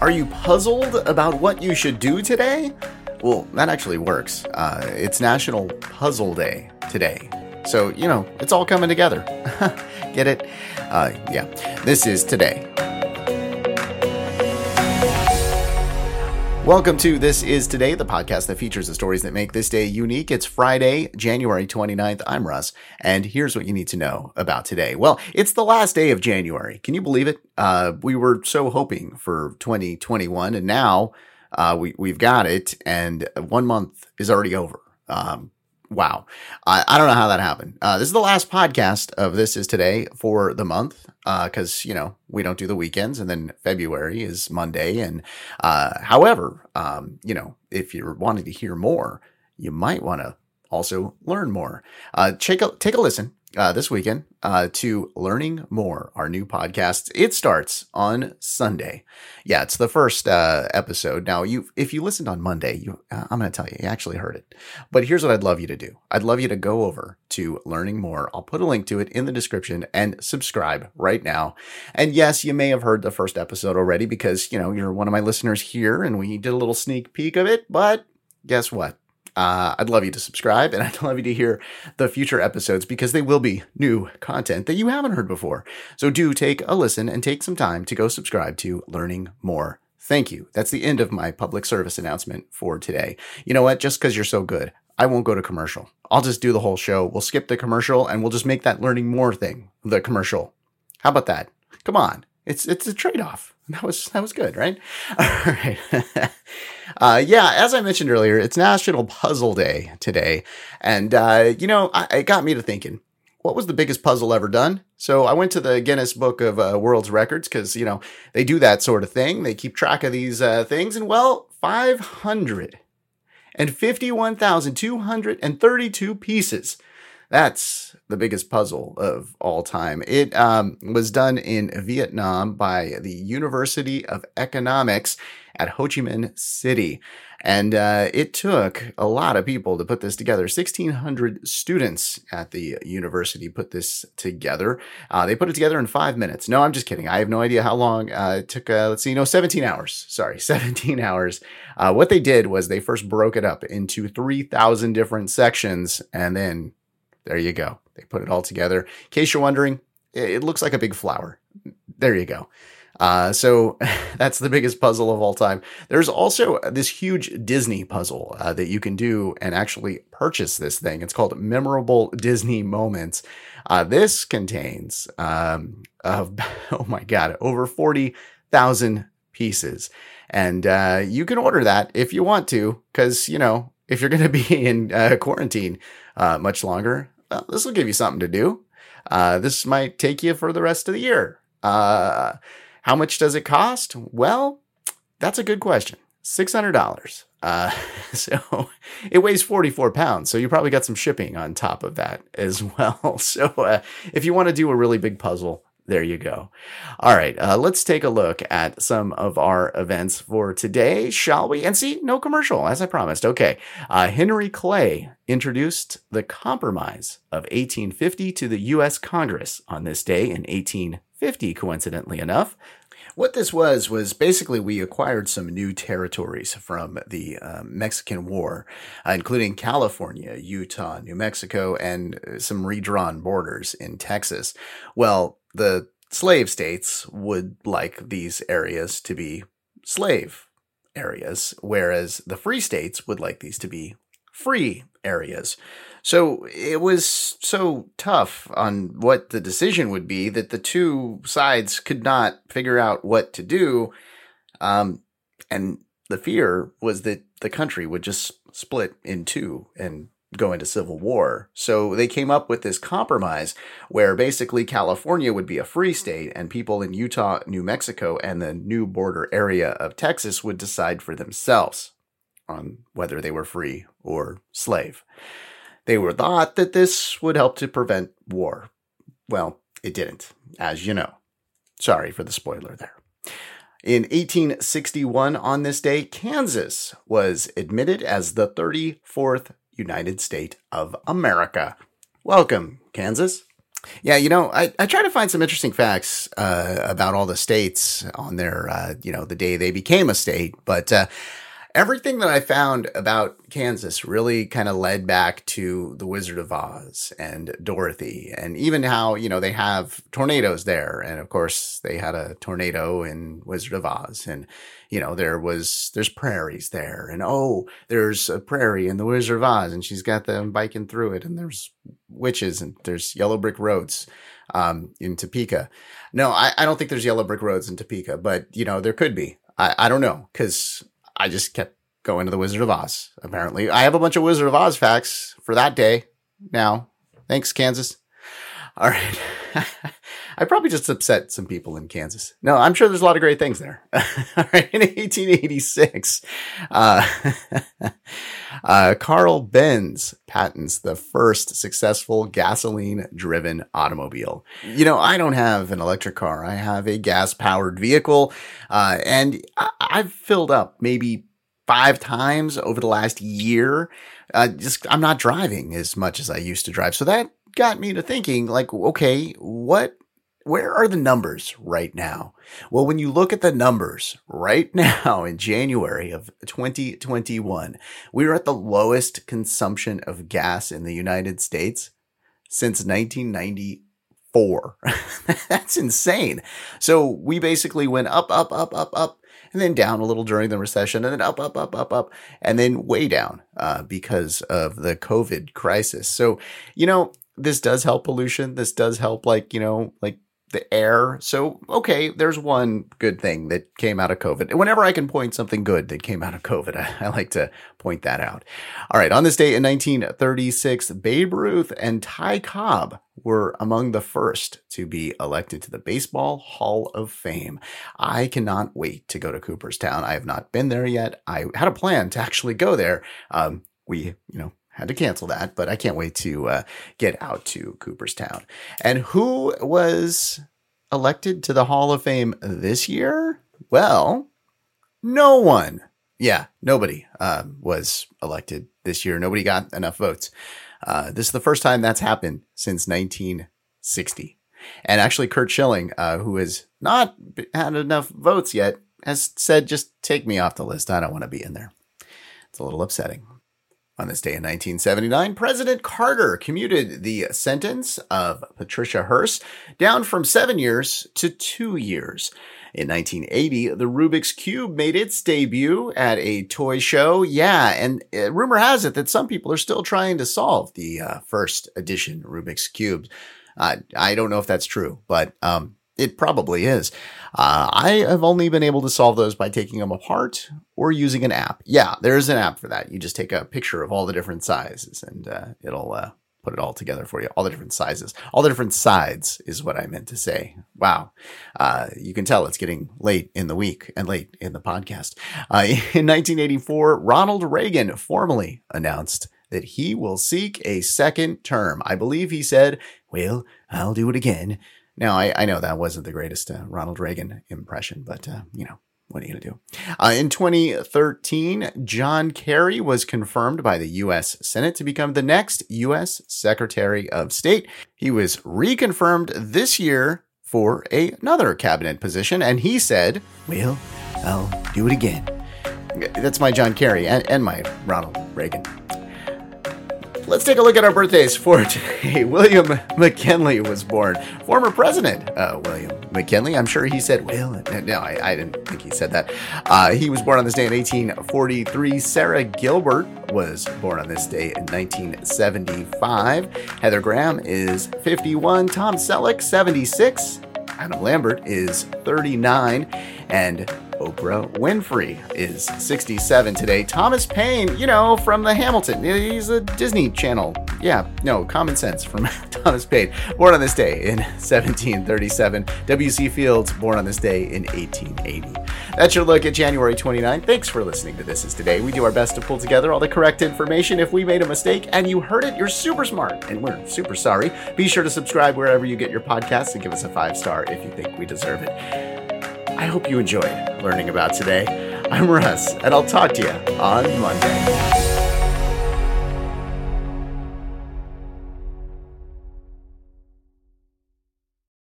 Are you puzzled about what you should do today? Well, that actually works. Uh, it's National Puzzle Day today. So, you know, it's all coming together. Get it? Uh, yeah. This is today. Welcome to This Is Today, the podcast that features the stories that make this day unique. It's Friday, January 29th. I'm Russ, and here's what you need to know about today. Well, it's the last day of January. Can you believe it? Uh, we were so hoping for 2021, and now uh, we, we've got it, and one month is already over. Um, wow. I, I don't know how that happened. Uh, this is the last podcast of This Is Today for the month because, uh, you know, we don't do the weekends and then February is Monday. And uh, however, um, you know, if you're wanting to hear more, you might want to also learn more. Uh, take a, take a listen uh, this weekend uh, to Learning More, our new podcast. It starts on Sunday. Yeah, it's the first uh, episode. Now, you if you listened on Monday, you uh, I'm going to tell you, you actually heard it. But here's what I'd love you to do. I'd love you to go over to Learning More. I'll put a link to it in the description and subscribe right now. And yes, you may have heard the first episode already because you know you're one of my listeners here, and we did a little sneak peek of it. But guess what? Uh, I'd love you to subscribe and I'd love you to hear the future episodes because they will be new content that you haven't heard before. So do take a listen and take some time to go subscribe to Learning More. Thank you. That's the end of my public service announcement for today. You know what? Just because you're so good, I won't go to commercial. I'll just do the whole show. We'll skip the commercial and we'll just make that learning more thing the commercial. How about that? Come on. It's it's a trade off. That was that was good, right? All right. uh, yeah, as I mentioned earlier, it's National Puzzle Day today, and uh, you know, I, it got me to thinking. What was the biggest puzzle ever done? So I went to the Guinness Book of uh, World's Records because you know they do that sort of thing. They keep track of these uh, things, and well, five hundred and fifty-one thousand two hundred and thirty-two pieces that's the biggest puzzle of all time. It um, was done in Vietnam by the University of Economics at Ho Chi Minh City. And uh, it took a lot of people to put this together. 1,600 students at the university put this together. Uh, they put it together in five minutes. No, I'm just kidding. I have no idea how long uh, it took. Uh, let's see, no, 17 hours. Sorry, 17 hours. Uh, what they did was they first broke it up into 3,000 different sections and then there you go. They put it all together. In case you're wondering, it looks like a big flower. There you go. Uh, so that's the biggest puzzle of all time. There's also this huge Disney puzzle uh, that you can do and actually purchase this thing. It's called Memorable Disney Moments. Uh, this contains, um, oh my God, over 40,000 pieces. And uh, you can order that if you want to, because, you know, if you're going to be in uh, quarantine uh, much longer, well, this will give you something to do. Uh, this might take you for the rest of the year. Uh, how much does it cost? Well, that's a good question. $600. Uh, so it weighs 44 pounds. So you probably got some shipping on top of that as well. So uh, if you want to do a really big puzzle, there you go. All right, uh, let's take a look at some of our events for today, shall we? And see, no commercial, as I promised. Okay. Uh, Henry Clay introduced the Compromise of 1850 to the U.S. Congress on this day in 1850, coincidentally enough. What this was was basically we acquired some new territories from the uh, Mexican War, uh, including California, Utah, New Mexico, and some redrawn borders in Texas. Well, the slave states would like these areas to be slave areas, whereas the free states would like these to be free areas. So it was so tough on what the decision would be that the two sides could not figure out what to do. Um, and the fear was that the country would just split in two and go into civil war. So they came up with this compromise where basically California would be a free state and people in Utah, New Mexico, and the new border area of Texas would decide for themselves on whether they were free or slave. They were thought that this would help to prevent war. Well, it didn't, as you know. Sorry for the spoiler there. In 1861, on this day, Kansas was admitted as the 34th United State of America. Welcome, Kansas. Yeah, you know, I, I try to find some interesting facts uh, about all the states on their, uh, you know, the day they became a state. But uh, everything that I found about Kansas really kind of led back to the Wizard of Oz and Dorothy, and even how you know they have tornadoes there, and of course they had a tornado in Wizard of Oz, and you know there was there's prairies there, and oh there's a prairie in the Wizard of Oz, and she's got them biking through it, and there's witches, and there's yellow brick roads um, in Topeka. No, I, I don't think there's yellow brick roads in Topeka, but you know there could be. I, I don't know because I just kept going to the Wizard of Oz, apparently. I have a bunch of Wizard of Oz facts for that day now. Thanks, Kansas. All right. I probably just upset some people in Kansas. No, I'm sure there's a lot of great things there. All right. In 1886, uh, uh, Carl Benz patents the first successful gasoline driven automobile. You know, I don't have an electric car. I have a gas powered vehicle. Uh, and I- I've filled up maybe five times over the last year. Uh, just I'm not driving as much as I used to drive, so that got me to thinking, like, okay, what? Where are the numbers right now? Well, when you look at the numbers right now in January of 2021, we are at the lowest consumption of gas in the United States since 1994. That's insane. So we basically went up, up, up, up, up, and then down a little during the recession, and then up, up, up, up, up, and then way down uh, because of the COVID crisis. So, you know, this does help pollution. This does help, like, you know, like the air. So, okay, there's one good thing that came out of COVID. Whenever I can point something good that came out of COVID, I, I, like to point that out. All right, on this day in 1936, Babe Ruth and Ty Cobb were among the first to be elected to the Baseball Hall of Fame. I cannot wait to go to Cooperstown. I have not been there yet. I had a plan to actually go there. Um, we, you know, had to cancel that, but I can't wait to uh, get out to Cooperstown. And who was elected to the Hall of Fame this year? Well, no one. Yeah, nobody uh, was elected this year. Nobody got enough votes. Uh, this is the first time that's happened since 1960. And actually, Curt Schilling, uh, who has not had enough votes yet, has said, just take me off the list. I don't want to be in there. It's a little upsetting. On this day in 1979, President Carter commuted the sentence of Patricia Hearst down from seven years to two years. In 1980, the Rubik's Cube made its debut at a toy show. Yeah, and uh, rumor has it that some people are still trying to solve the uh, first edition Rubik's Cube. Uh, I don't know if that's true, but um, it probably is. Uh, I have only been able to solve those by taking them apart or using an app. Yeah, there's an app for that. You just take a picture of all the different sizes and uh, it'll uh, put it all together for you. All the different sizes, all the different sides is what I meant to say. Wow. Uh, you can tell it's getting late in the week and late in the podcast. Uh, in 1984, Ronald Reagan formally announced that he will seek a second term. I believe he said, well, I'll do it again now, I, I know that wasn't the greatest uh, Ronald Reagan impression, but, uh, you know, what are you going to do? Uh, in 2013, John Kerry was confirmed by the U.S. Senate to become the next U.S. Secretary of State. He was reconfirmed this year for a, another cabinet position, and he said, Well, I'll do it again. That's my John Kerry and, and my Ronald Reagan. Let's take a look at our birthdays for today. William McKinley was born. Former President uh, William McKinley. I'm sure he said, well, no, I, I didn't think he said that. Uh, he was born on this day in 1843. Sarah Gilbert was born on this day in 1975. Heather Graham is 51. Tom Selleck, 76. Adam Lambert is 39. And Oprah Winfrey is 67 today. Thomas Paine, you know, from the Hamilton. He's a Disney Channel. Yeah, no, common sense from Thomas Paine. Born on this day in 1737. W.C. Fields, born on this day in 1880. That's your look at January 29. Thanks for listening to This Is Today. We do our best to pull together all the correct information. If we made a mistake and you heard it, you're super smart, and we're super sorry. Be sure to subscribe wherever you get your podcasts and give us a five star if you think we deserve it. I hope you enjoyed learning about today. I'm Russ, and I'll talk to you on Monday.